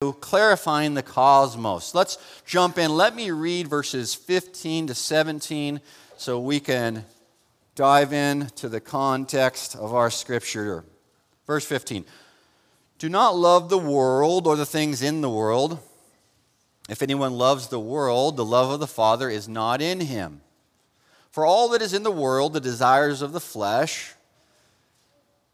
clarifying the cosmos. Let's jump in. Let me read verses 15 to 17 so we can dive into the context of our scripture. Verse 15 Do not love the world or the things in the world. If anyone loves the world, the love of the Father is not in him. For all that is in the world, the desires of the flesh,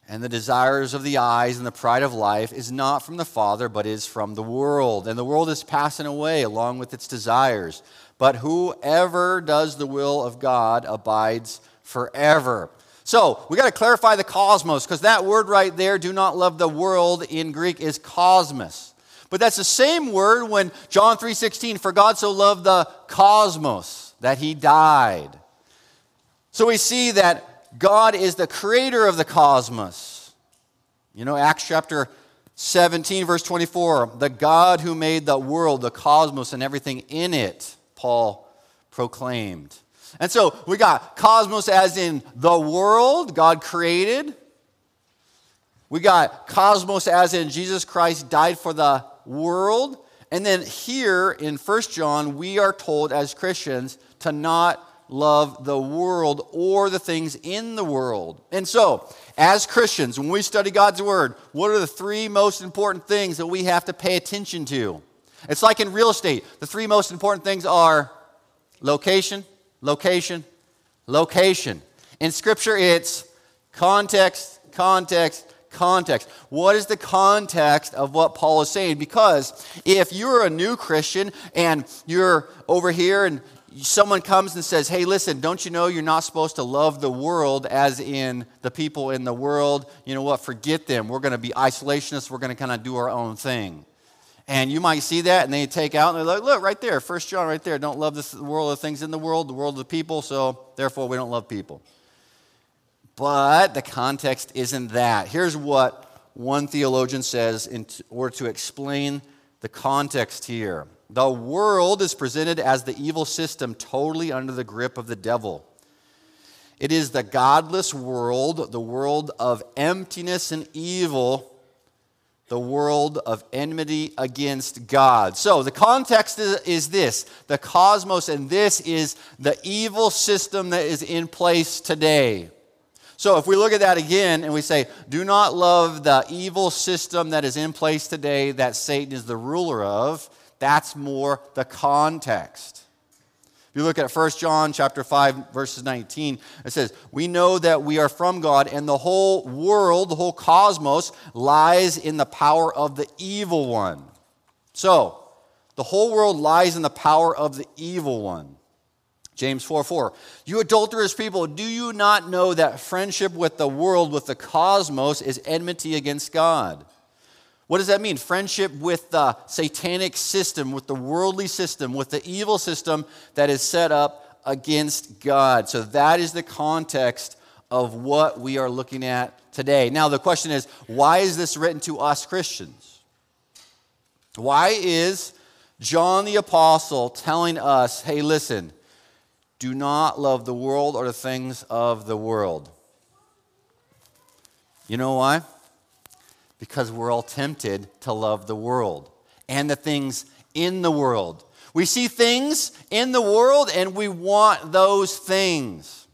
and the desires of the eyes and the pride of life is not from the Father, but is from the world. And the world is passing away along with its desires. But whoever does the will of God abides forever. So we got to clarify the cosmos because that word right there, do not love the world in Greek, is cosmos. But that's the same word when John 3:16, for God so loved the cosmos that he died. So we see that God is the creator of the cosmos. You know, Acts chapter 17, verse 24, the God who made the world, the cosmos, and everything in it, Paul proclaimed. And so we got cosmos as in the world God created. We got cosmos as in Jesus Christ died for the world. And then here in First John, we are told as Christians to not love the world or the things in the world. And so, as Christians, when we study God's Word, what are the three most important things that we have to pay attention to? It's like in real estate. The three most important things are location, location, location. In Scripture, it's context, context, context. What is the context of what Paul is saying? Because if you're a new Christian and you're over here and someone comes and says, Hey, listen, don't you know you're not supposed to love the world as in the people in the world? You know what? Forget them. We're going to be isolationists. We're going to kind of do our own thing. And you might see that, and they take out, and they're like, Look, right there, First John, right there. Don't love the world of things in the world, the world of the people, so therefore we don't love people. But the context isn't that. Here's what one theologian says in order to explain the context here. The world is presented as the evil system totally under the grip of the devil. It is the godless world, the world of emptiness and evil, the world of enmity against God. So the context is, is, this the cosmos, and this is the evil system that is in place today. So if we look at that again and we say, do not love the evil system that is in place today that Satan is the ruler of, that's more the context. If you look at 1 John chapter 5 verses 19, it says, "We know that we are from God and the whole world, the whole cosmos lies in the power of the evil one." So, the whole world lies in the power of the evil one. James 4 4. You adulterous people, do you not know that friendship with the world, with the cosmos, is enmity against God? What does that mean? Friendship with the satanic system, with the worldly system, with the evil system that is set up against God. So that is the context of what we are looking at today. Now, the question is why is this written to us Christians? Why is John the Apostle telling us, hey, listen, do not love the world or the things of the world? You know why? Because we're all tempted to love the world and the things in the world. We see things in the world and we want those things.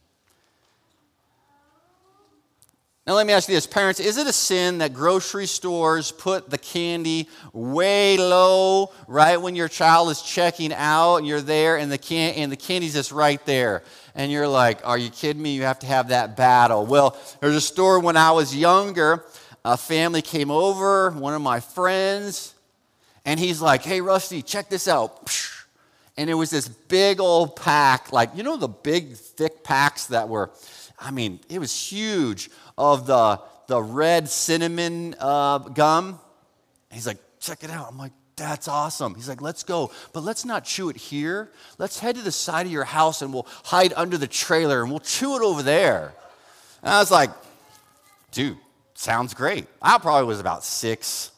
Now, let me ask you this parents, is it a sin that grocery stores put the candy way low right when your child is checking out and you're there and the, can- and the candy's just right there? And you're like, are you kidding me? You have to have that battle. Well, there's a story when I was younger a family came over, one of my friends, and he's like, Hey, Rusty, check this out. And it was this big old pack, like, you know, the big, thick packs that were, I mean, it was huge of the, the red cinnamon uh, gum. He's like, Check it out. I'm like, that's awesome. He's like, let's go, but let's not chew it here. Let's head to the side of your house and we'll hide under the trailer and we'll chew it over there. And I was like, dude, Sounds great. I probably was about six,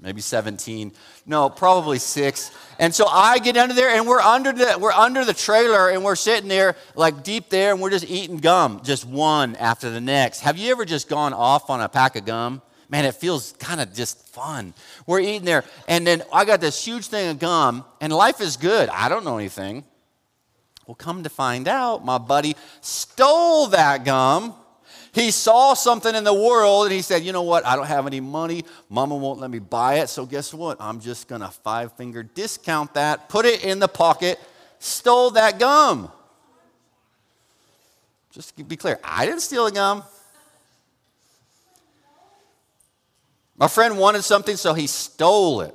maybe 17. No, probably six. And so I get under there and we're under the we're under the trailer and we're sitting there like deep there and we're just eating gum, just one after the next. Have you ever just gone off on a pack of gum? man, it feels kind of just fun. We're eating there, and then I got this huge thing of gum, and life is good. I don't know anything. Well, come to find out, my buddy stole that gum. He saw something in the world and he said, You know what? I don't have any money. Mama won't let me buy it. So, guess what? I'm just going to five finger discount that, put it in the pocket, stole that gum. Just to be clear, I didn't steal the gum. My friend wanted something, so he stole it.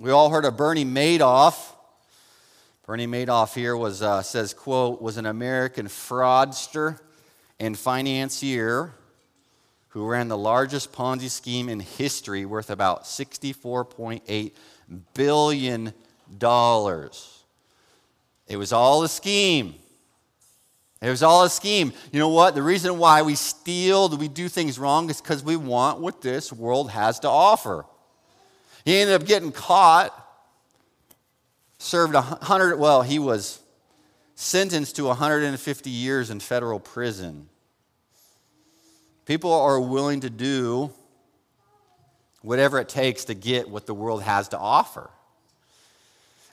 We all heard of Bernie Madoff. Bernie Madoff here was uh, says, "quote was an American fraudster and financier who ran the largest Ponzi scheme in history, worth about $64.8 billion. It was all a scheme. It was all a scheme. You know what? The reason why we steal, we do things wrong, is because we want what this world has to offer. He ended up getting caught, served a hundred, well, he was sentenced to 150 years in federal prison. People are willing to do whatever it takes to get what the world has to offer.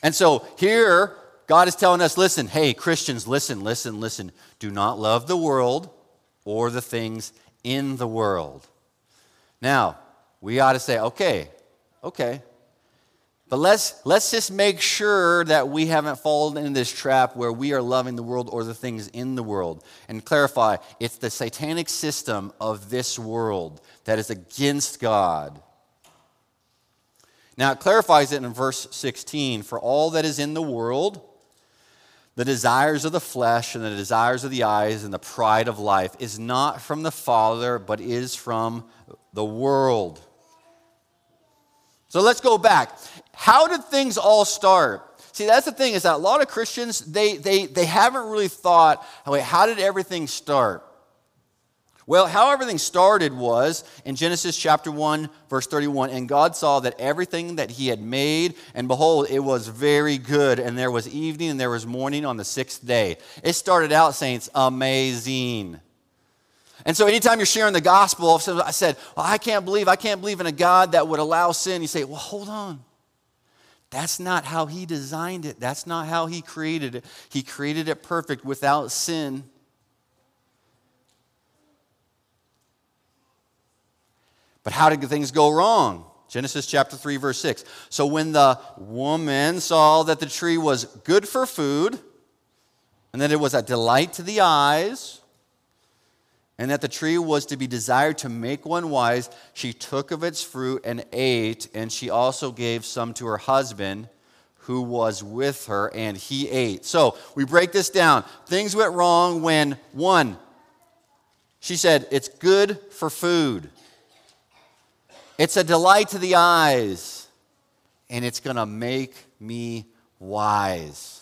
And so here, God is telling us listen, hey, Christians, listen, listen, listen. Do not love the world or the things in the world. Now, we ought to say, okay, okay. But let's, let's just make sure that we haven't fallen into this trap where we are loving the world or the things in the world. And clarify, it's the satanic system of this world that is against God. Now, it clarifies it in verse 16 For all that is in the world, the desires of the flesh and the desires of the eyes and the pride of life is not from the Father, but is from the world. So let's go back. How did things all start? See, that's the thing is that a lot of Christians, they, they, they haven't really thought, wait, how did everything start? Well, how everything started was in Genesis chapter 1, verse 31, and God saw that everything that he had made, and behold, it was very good, and there was evening and there was morning on the sixth day. It started out, saints, amazing. And so anytime you're sharing the gospel, I said, well, I can't believe, I can't believe in a God that would allow sin. You say, well, hold on. That's not how he designed it. That's not how he created it. He created it perfect without sin. But how did things go wrong? Genesis chapter 3, verse 6. So when the woman saw that the tree was good for food, and that it was a delight to the eyes, and that the tree was to be desired to make one wise, she took of its fruit and ate, and she also gave some to her husband who was with her, and he ate. So we break this down. Things went wrong when, one, she said, It's good for food. It's a delight to the eyes, and it's going to make me wise.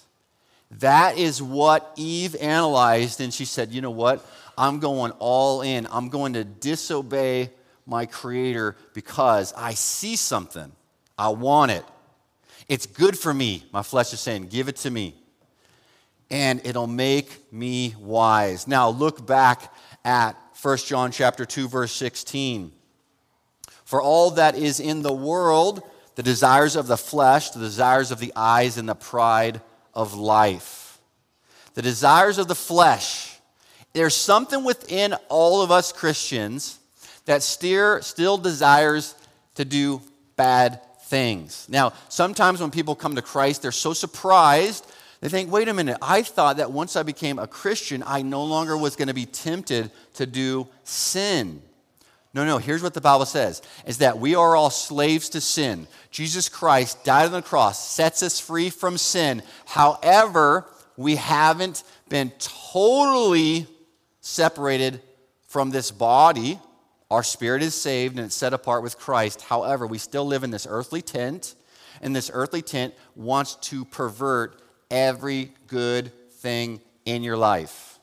That is what Eve analyzed, and she said, You know what? I'm going all in. I'm going to disobey my Creator because I see something. I want it. It's good for me. My flesh is saying, Give it to me. And it'll make me wise. Now look back at 1 John chapter 2 verse 16. For all that is in the world, the desires of the flesh, the desires of the eyes, and the pride of life. The desires of the flesh. There's something within all of us Christians that steer, still desires to do bad things. Now, sometimes when people come to Christ, they're so surprised. They think, wait a minute, I thought that once I became a Christian, I no longer was going to be tempted to do sin. No, no, here's what the Bible says is that we are all slaves to sin. Jesus Christ died on the cross, sets us free from sin. However, we haven't been totally separated from this body. Our spirit is saved and it's set apart with Christ. However, we still live in this earthly tent, and this earthly tent wants to pervert every good thing in your life.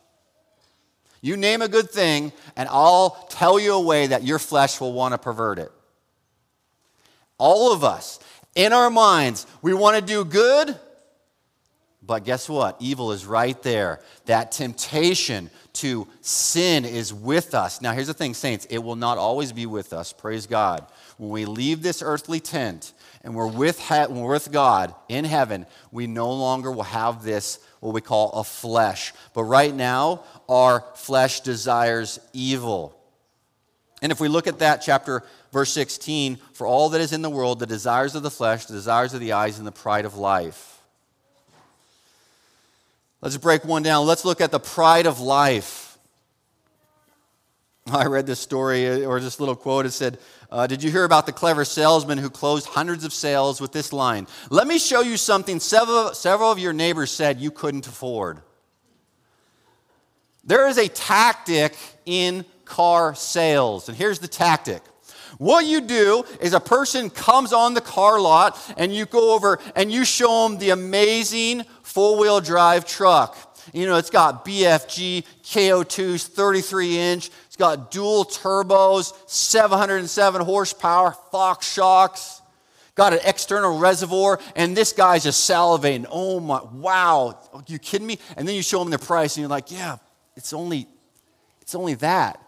You name a good thing, and I'll tell you a way that your flesh will want to pervert it. All of us, in our minds, we want to do good, But guess what? Evil is right there. That temptation to sin is with us. Now, here's the thing, saints it will not always be with us. Praise God. When we leave this earthly tent and we're with, we're with God in heaven, we no longer will have this, what we call a flesh. But right now, our flesh desires evil. And if we look at that chapter, verse 16, for all that is in the world, the desires of the flesh, the desires of the eyes, and the pride of life. Let's break one down. Let's look at the pride of life. I read this story or this little quote. It said, uh, Did you hear about the clever salesman who closed hundreds of sales with this line? Let me show you something several, several of your neighbors said you couldn't afford. There is a tactic in car sales, and here's the tactic. What you do is a person comes on the car lot and you go over and you show them the amazing four wheel drive truck. You know, it's got BFG KO2s, 33 inch. It's got dual turbos, 707 horsepower, Fox shocks. Got an external reservoir, and this guy's just salivating. Oh my, wow, Are you kidding me? And then you show him the price, and you're like, yeah, it's only, it's only that.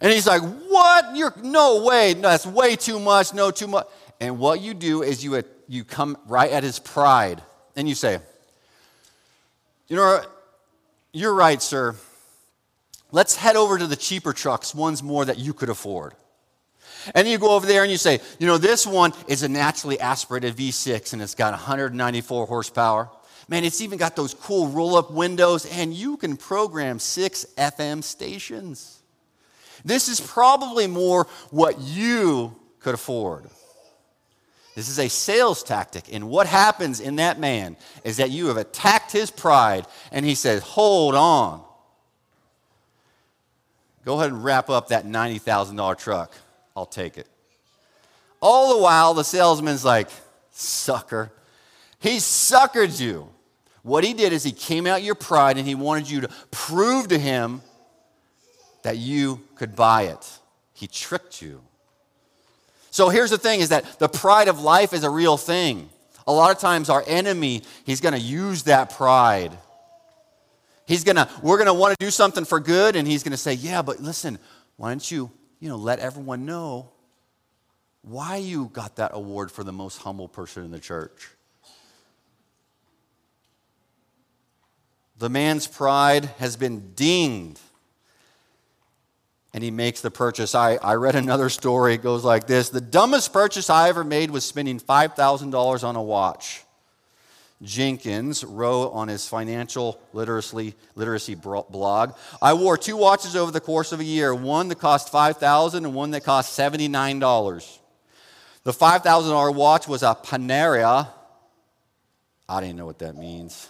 And he's like, what? You're no way. No, that's way too much. No, too much. And what you do is you uh, you come right at his pride, and you say, you know, you're right, sir. Let's head over to the cheaper trucks, ones more that you could afford. And you go over there and you say, you know, this one is a naturally aspirated V6 and it's got 194 horsepower. Man, it's even got those cool roll up windows and you can program six FM stations. This is probably more what you could afford. This is a sales tactic. And what happens in that man is that you have attacked his pride, and he says, Hold on. Go ahead and wrap up that $90,000 truck. I'll take it. All the while, the salesman's like, Sucker. He suckered you. What he did is he came out your pride and he wanted you to prove to him that you could buy it. He tricked you. So here's the thing is that the pride of life is a real thing. A lot of times our enemy, he's going to use that pride. He's going to we're going to want to do something for good and he's going to say, "Yeah, but listen, why don't you, you know, let everyone know why you got that award for the most humble person in the church?" The man's pride has been dinged and he makes the purchase. I, I read another story. It goes like this The dumbest purchase I ever made was spending $5,000 on a watch. Jenkins wrote on his financial literacy, literacy blog I wore two watches over the course of a year one that cost $5,000 and one that cost $79. The $5,000 watch was a Panerai. I didn't know what that means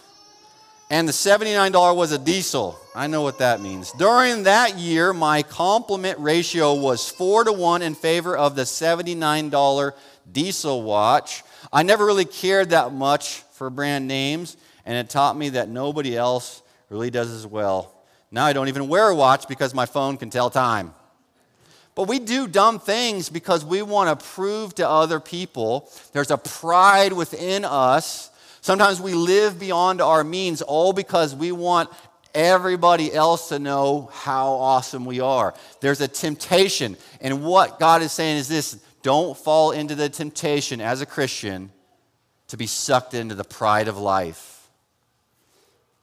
and the $79 was a diesel. I know what that means. During that year, my complement ratio was 4 to 1 in favor of the $79 diesel watch. I never really cared that much for brand names, and it taught me that nobody else really does as well. Now I don't even wear a watch because my phone can tell time. But we do dumb things because we want to prove to other people. There's a pride within us Sometimes we live beyond our means all because we want everybody else to know how awesome we are. There's a temptation. And what God is saying is this don't fall into the temptation as a Christian to be sucked into the pride of life.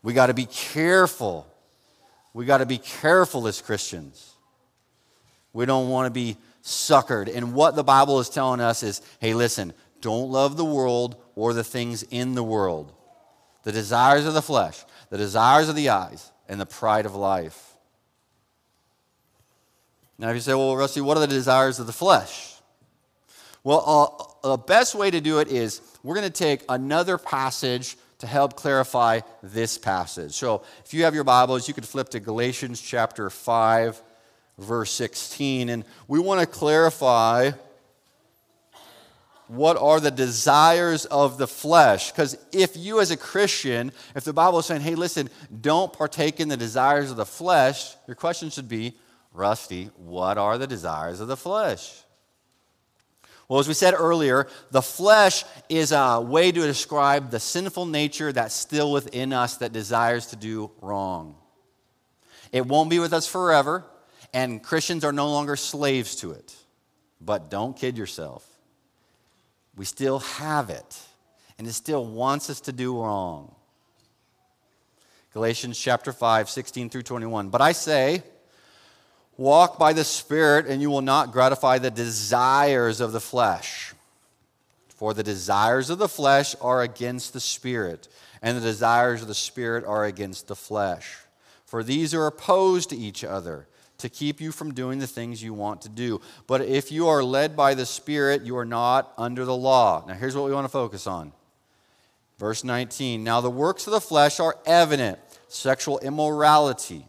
We got to be careful. We got to be careful as Christians. We don't want to be suckered. And what the Bible is telling us is hey, listen, don't love the world or the things in the world the desires of the flesh, the desires of the eyes, and the pride of life. Now, if you say, well, Rusty, what are the desires of the flesh? Well, uh, the best way to do it is we're going to take another passage to help clarify this passage. So, if you have your Bibles, you could flip to Galatians chapter 5, verse 16. And we want to clarify what are the desires of the flesh? Because if you, as a Christian, if the Bible is saying, hey, listen, don't partake in the desires of the flesh, your question should be, Rusty, what are the desires of the flesh? Well, as we said earlier, the flesh is a way to describe the sinful nature that's still within us that desires to do wrong. It won't be with us forever, and Christians are no longer slaves to it. But don't kid yourself. We still have it, and it still wants us to do wrong. Galatians chapter 5, 16 through 21. But I say, walk by the Spirit, and you will not gratify the desires of the flesh. For the desires of the flesh are against the Spirit, and the desires of the Spirit are against the flesh. For these are opposed to each other to keep you from doing the things you want to do. But if you are led by the Spirit, you are not under the law. Now, here's what we want to focus on Verse 19 Now the works of the flesh are evident sexual immorality,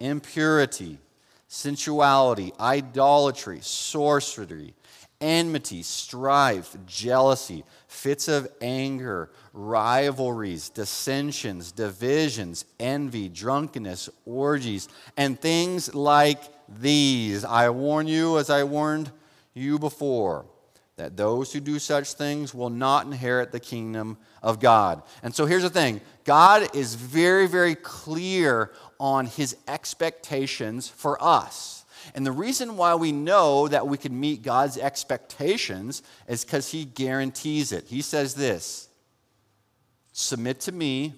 impurity, sensuality, idolatry, sorcery, enmity, strife, jealousy, fits of anger, rivalries, dissensions, divisions, envy, drunkenness, orgies, and things like these. I warn you, as I warned you before that those who do such things will not inherit the kingdom of God. And so here's the thing God is very, very clear on his expectations for us. And the reason why we know that we can meet God's expectations is because he guarantees it. He says this Submit to me,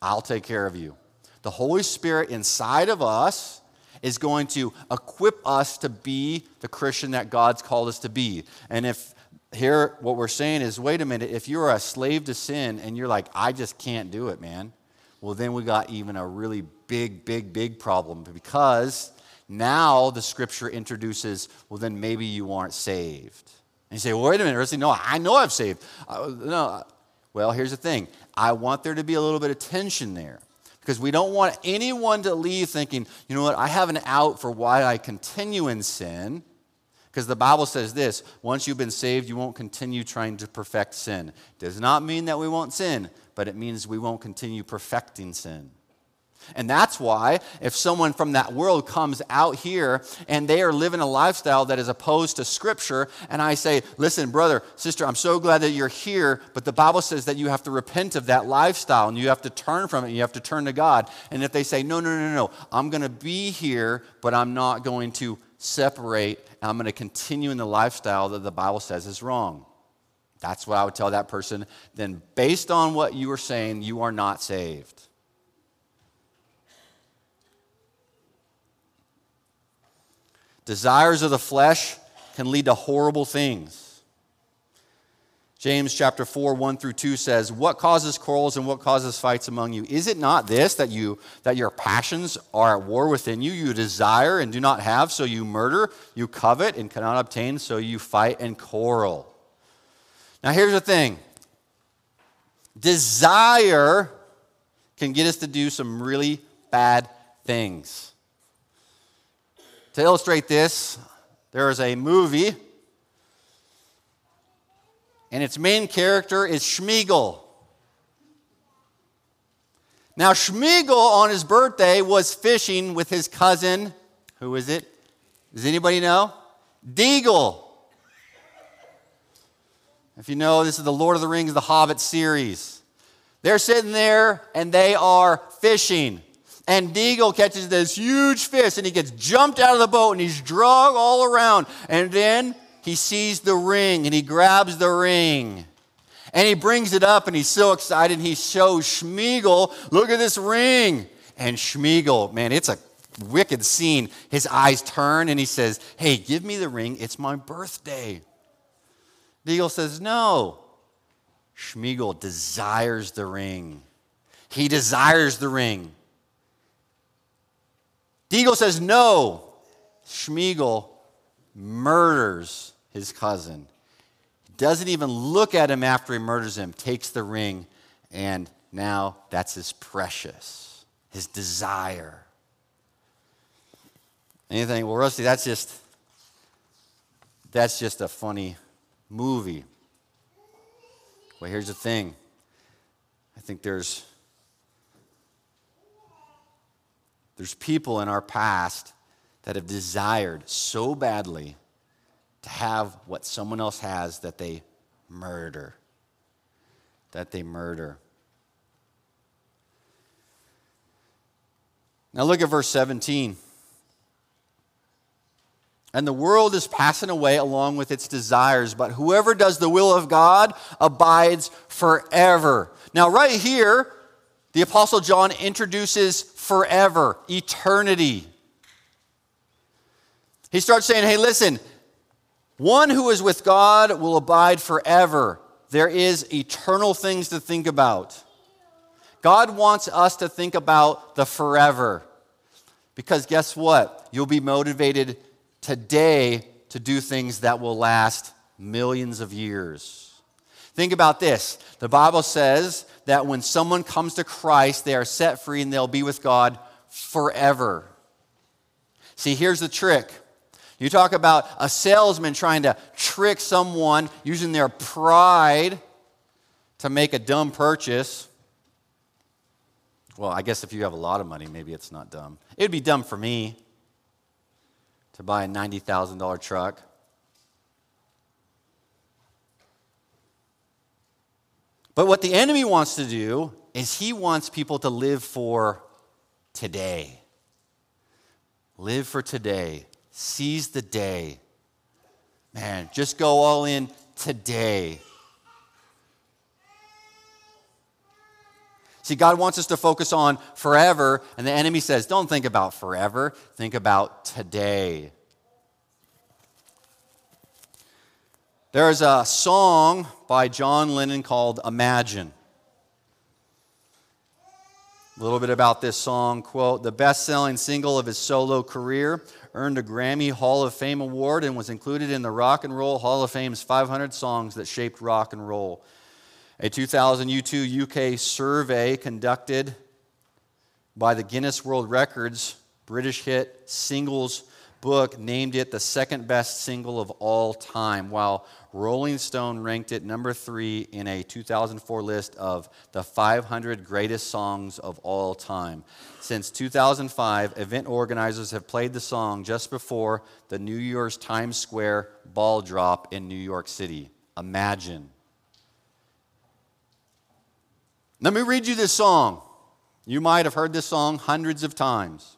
I'll take care of you. The Holy Spirit inside of us is going to equip us to be the Christian that God's called us to be. And if here what we're saying is wait a minute, if you're a slave to sin and you're like, I just can't do it, man, well, then we got even a really big, big, big problem because now the scripture introduces, well, then maybe you aren't saved. And you say, well, wait a minute, Rusty, no, I know I'm saved. Uh, no. Well, here's the thing I want there to be a little bit of tension there because we don't want anyone to leave thinking, you know what, I have an out for why I continue in sin. Because the Bible says this once you've been saved, you won't continue trying to perfect sin. Does not mean that we won't sin, but it means we won't continue perfecting sin. And that's why, if someone from that world comes out here and they are living a lifestyle that is opposed to Scripture, and I say, listen, brother, sister, I'm so glad that you're here, but the Bible says that you have to repent of that lifestyle and you have to turn from it and you have to turn to God. And if they say, no, no, no, no, I'm going to be here, but I'm not going to separate, I'm going to continue in the lifestyle that the Bible says is wrong. That's what I would tell that person. Then, based on what you are saying, you are not saved. Desires of the flesh can lead to horrible things. James chapter 4, 1 through 2 says, What causes quarrels and what causes fights among you? Is it not this that you that your passions are at war within you? You desire and do not have, so you murder, you covet and cannot obtain, so you fight and quarrel. Now here's the thing. Desire can get us to do some really bad things. To illustrate this, there is a movie, and its main character is Sméagol. Now, Sméagol on his birthday was fishing with his cousin. Who is it? Does anybody know? Déagol. If you know, this is the Lord of the Rings, the Hobbit series. They're sitting there and they are fishing. And Déagol catches this huge fish and he gets jumped out of the boat and he's dragged all around. And then he sees the ring and he grabs the ring. And he brings it up and he's so excited. And he shows Sméagol, look at this ring. And Sméagol, man, it's a wicked scene. His eyes turn and he says, Hey, give me the ring. It's my birthday. Déagol says, No. Sméagol desires the ring. He desires the ring. Déagol says no. Sméagol murders his cousin. Doesn't even look at him after he murders him, takes the ring, and now that's his precious, his desire. Anything? Well, Rusty, that's just that's just a funny movie. Well, here's the thing. I think there's There's people in our past that have desired so badly to have what someone else has that they murder. That they murder. Now look at verse 17. And the world is passing away along with its desires, but whoever does the will of God abides forever. Now, right here, the Apostle John introduces forever, eternity. He starts saying, hey, listen, one who is with God will abide forever. There is eternal things to think about. God wants us to think about the forever. Because guess what? You'll be motivated today to do things that will last millions of years. Think about this. The Bible says that when someone comes to Christ, they are set free and they'll be with God forever. See, here's the trick. You talk about a salesman trying to trick someone using their pride to make a dumb purchase. Well, I guess if you have a lot of money, maybe it's not dumb. It would be dumb for me to buy a $90,000 truck. But what the enemy wants to do is he wants people to live for today. Live for today. Seize the day. Man, just go all in today. See, God wants us to focus on forever, and the enemy says, don't think about forever, think about today. There's a song by John Lennon called Imagine. A little bit about this song quote, the best selling single of his solo career, earned a Grammy Hall of Fame award, and was included in the Rock and Roll Hall of Fame's 500 songs that shaped rock and roll. A 2000 U2 UK survey conducted by the Guinness World Records British hit singles book named it the second best single of all time, while Rolling Stone ranked it number three in a 2004 list of the 500 greatest songs of all time. Since 2005, event organizers have played the song just before the New Year's Times Square ball drop in New York City. Imagine. Let me read you this song. You might have heard this song hundreds of times.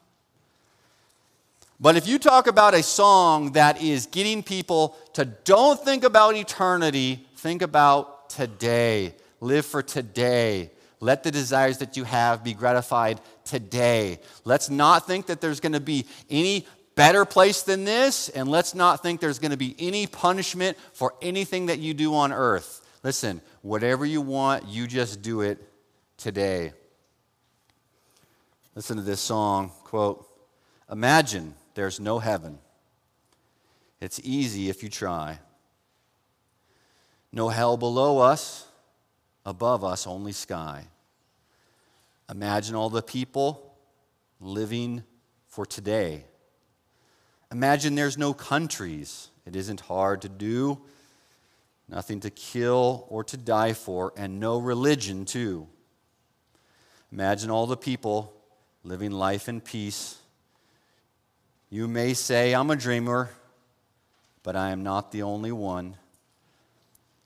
But if you talk about a song that is getting people to don't think about eternity, think about today. Live for today. Let the desires that you have be gratified today. Let's not think that there's going to be any better place than this, and let's not think there's going to be any punishment for anything that you do on earth. Listen, whatever you want, you just do it today. Listen to this song quote, Imagine there's no heaven. It's easy if you try. No hell below us, above us, only sky. Imagine all the people living for today. Imagine there's no countries. It isn't hard to do. Nothing to kill or to die for, and no religion, too. Imagine all the people living life in peace. You may say, I'm a dreamer, but I am not the only one.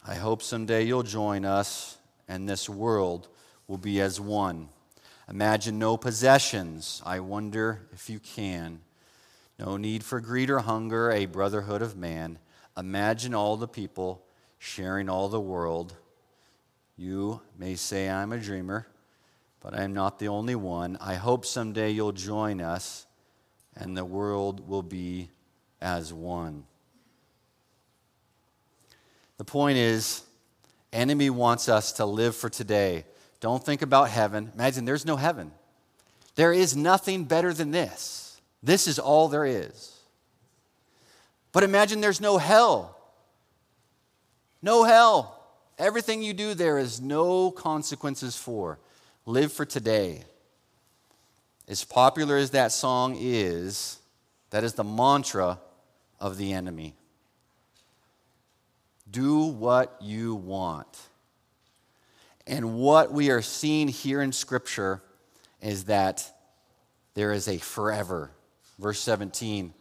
I hope someday you'll join us and this world will be as one. Imagine no possessions. I wonder if you can. No need for greed or hunger, a brotherhood of man. Imagine all the people sharing all the world. You may say, I'm a dreamer, but I am not the only one. I hope someday you'll join us and the world will be as one. The point is, enemy wants us to live for today. Don't think about heaven. Imagine there's no heaven. There is nothing better than this. This is all there is. But imagine there's no hell. No hell. Everything you do there is no consequences for. Live for today. As popular as that song is, that is the mantra of the enemy. Do what you want. And what we are seeing here in Scripture is that there is a forever. Verse 17.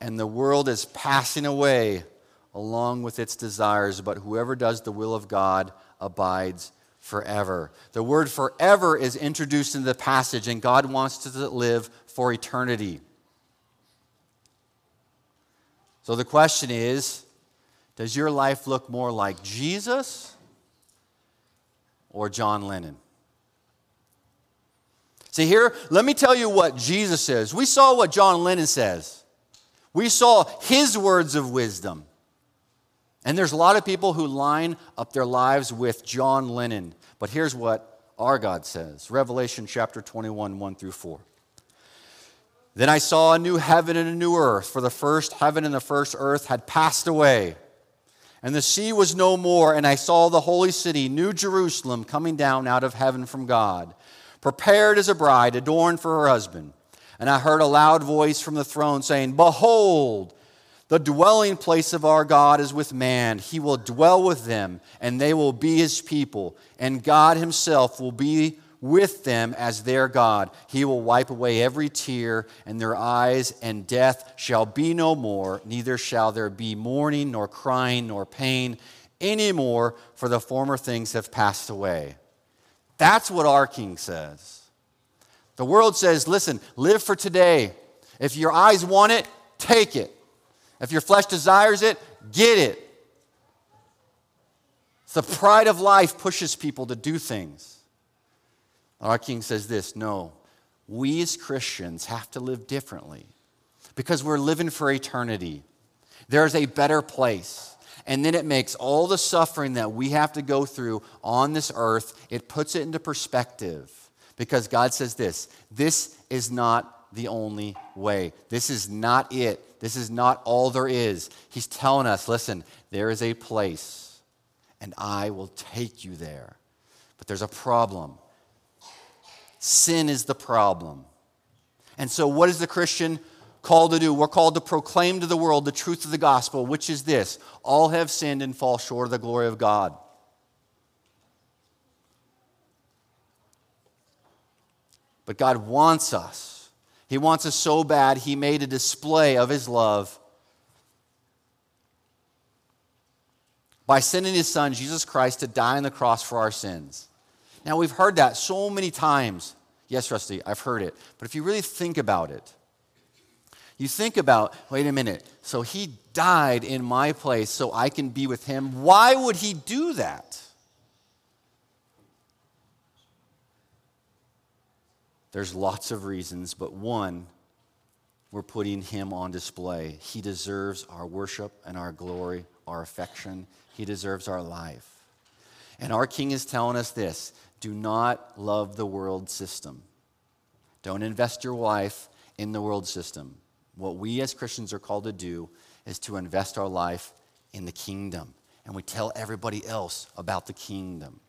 And the world is passing away along with its desires, but whoever does the will of God abides forever. The word forever is introduced in the passage, and God wants to live for eternity. So the question is Does your life look more like Jesus or John Lennon? See, here, let me tell you what Jesus says. We saw what John Lennon says, we saw his words of wisdom. And there's a lot of people who line up their lives with John Lennon. But here's what our God says Revelation chapter 21, 1 through 4. Then I saw a new heaven and a new earth, for the first heaven and the first earth had passed away, and the sea was no more. And I saw the holy city, New Jerusalem, coming down out of heaven from God, prepared as a bride, adorned for her husband. And I heard a loud voice from the throne saying, Behold, the dwelling place of our God is with man. He will dwell with them, and they will be his people. And God himself will be with them as their God. He will wipe away every tear, and their eyes, and death shall be no more. Neither shall there be mourning, nor crying, nor pain anymore, for the former things have passed away. That's what our King says. The world says, listen, live for today. If your eyes want it, take it. If your flesh desires it, get it. The pride of life pushes people to do things. Our King says this no, we as Christians have to live differently because we're living for eternity. There's a better place. And then it makes all the suffering that we have to go through on this earth, it puts it into perspective. Because God says this this is not the only way. This is not it. This is not all there is. He's telling us listen, there is a place, and I will take you there. But there's a problem. Sin is the problem. And so, what is the Christian called to do? We're called to proclaim to the world the truth of the gospel, which is this all have sinned and fall short of the glory of God. But God wants us he wants us so bad, he made a display of his love by sending his son, Jesus Christ, to die on the cross for our sins. Now, we've heard that so many times. Yes, Rusty, I've heard it. But if you really think about it, you think about, wait a minute, so he died in my place so I can be with him. Why would he do that? There's lots of reasons, but one, we're putting him on display. He deserves our worship and our glory, our affection. He deserves our life. And our king is telling us this do not love the world system. Don't invest your life in the world system. What we as Christians are called to do is to invest our life in the kingdom. And we tell everybody else about the kingdom.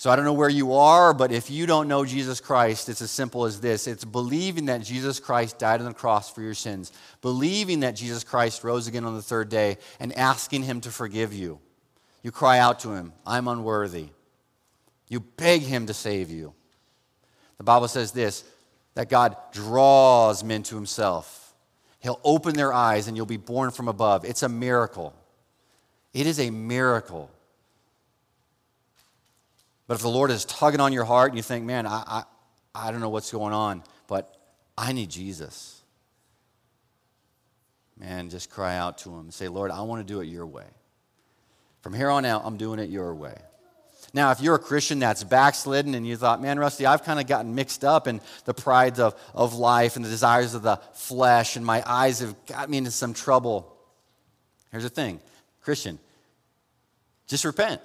So I don't know where you are, but if you don't know Jesus Christ, it's as simple as this it's believing that Jesus Christ died on the cross for your sins, believing that Jesus Christ rose again on the third day, and asking Him to forgive you. You cry out to Him, I'm unworthy. You beg Him to save you. The Bible says this that God draws men to Himself. He'll open their eyes and you'll be born from above. It's a miracle. It is a miracle. But if the Lord is tugging on your heart and you think, man, I, I, I don't know what's going on, but I need Jesus. Man, just cry out to him and say, Lord, I want to do it your way. From here on out, I'm doing it your way. Now, if you're a Christian that's backslidden and you thought, man, Rusty, I've kind of gotten mixed up in the prides of, of life and the desires of the flesh, and my eyes have got me into some trouble. Here's the thing Christian, just repent.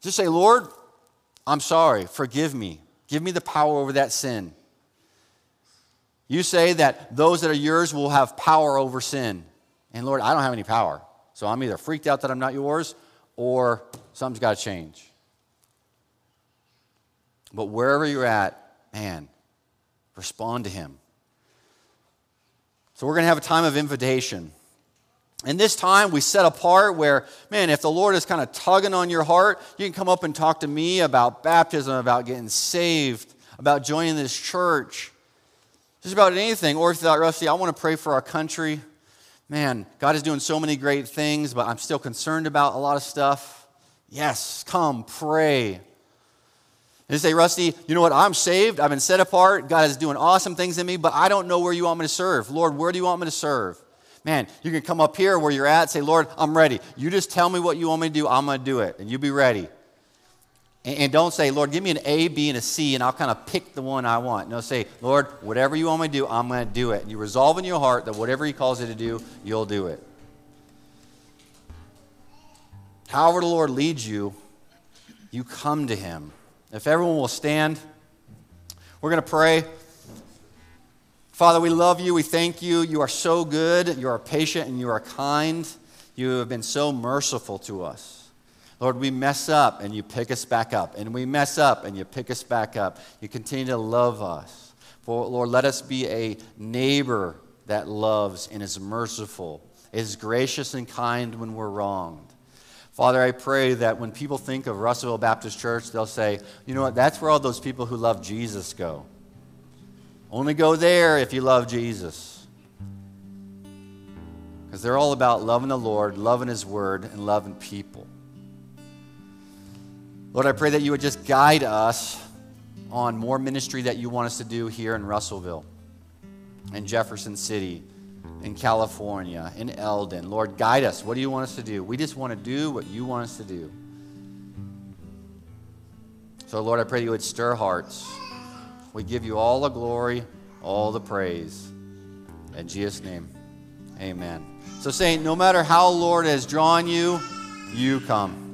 Just say, Lord, I'm sorry. Forgive me. Give me the power over that sin. You say that those that are yours will have power over sin. And Lord, I don't have any power. So I'm either freaked out that I'm not yours or something's got to change. But wherever you're at, man, respond to Him. So we're going to have a time of invitation. And this time we set apart where, man, if the Lord is kind of tugging on your heart, you can come up and talk to me about baptism, about getting saved, about joining this church, just about anything. Or if you thought, Rusty, I want to pray for our country. man, God is doing so many great things, but I'm still concerned about a lot of stuff. Yes, come, pray. And say, Rusty, you know what? I'm saved. I've been set apart. God is doing awesome things in me, but I don't know where you want me to serve. Lord, where do you want me to serve? Man, you can come up here where you're at, say, Lord, I'm ready. You just tell me what you want me to do. I'm going to do it. And you be ready. And don't say, Lord, give me an A, B, and a C, and I'll kind of pick the one I want. No, say, Lord, whatever you want me to do, I'm going to do it. And you resolve in your heart that whatever He calls you to do, you'll do it. However, the Lord leads you, you come to Him. If everyone will stand, we're going to pray. Father, we love you. We thank you. You are so good. You are patient and you are kind. You have been so merciful to us. Lord, we mess up and you pick us back up. And we mess up and you pick us back up. You continue to love us. For, Lord, let us be a neighbor that loves and is merciful, is gracious and kind when we're wronged. Father, I pray that when people think of Russellville Baptist Church, they'll say, you know what, that's where all those people who love Jesus go. Only go there if you love Jesus. Because they're all about loving the Lord, loving His Word, and loving people. Lord, I pray that you would just guide us on more ministry that you want us to do here in Russellville, in Jefferson City, in California, in Eldon. Lord, guide us. What do you want us to do? We just want to do what you want us to do. So, Lord, I pray you would stir hearts. We give you all the glory, all the praise. In Jesus' name, amen. So, Saint, no matter how Lord has drawn you, you come.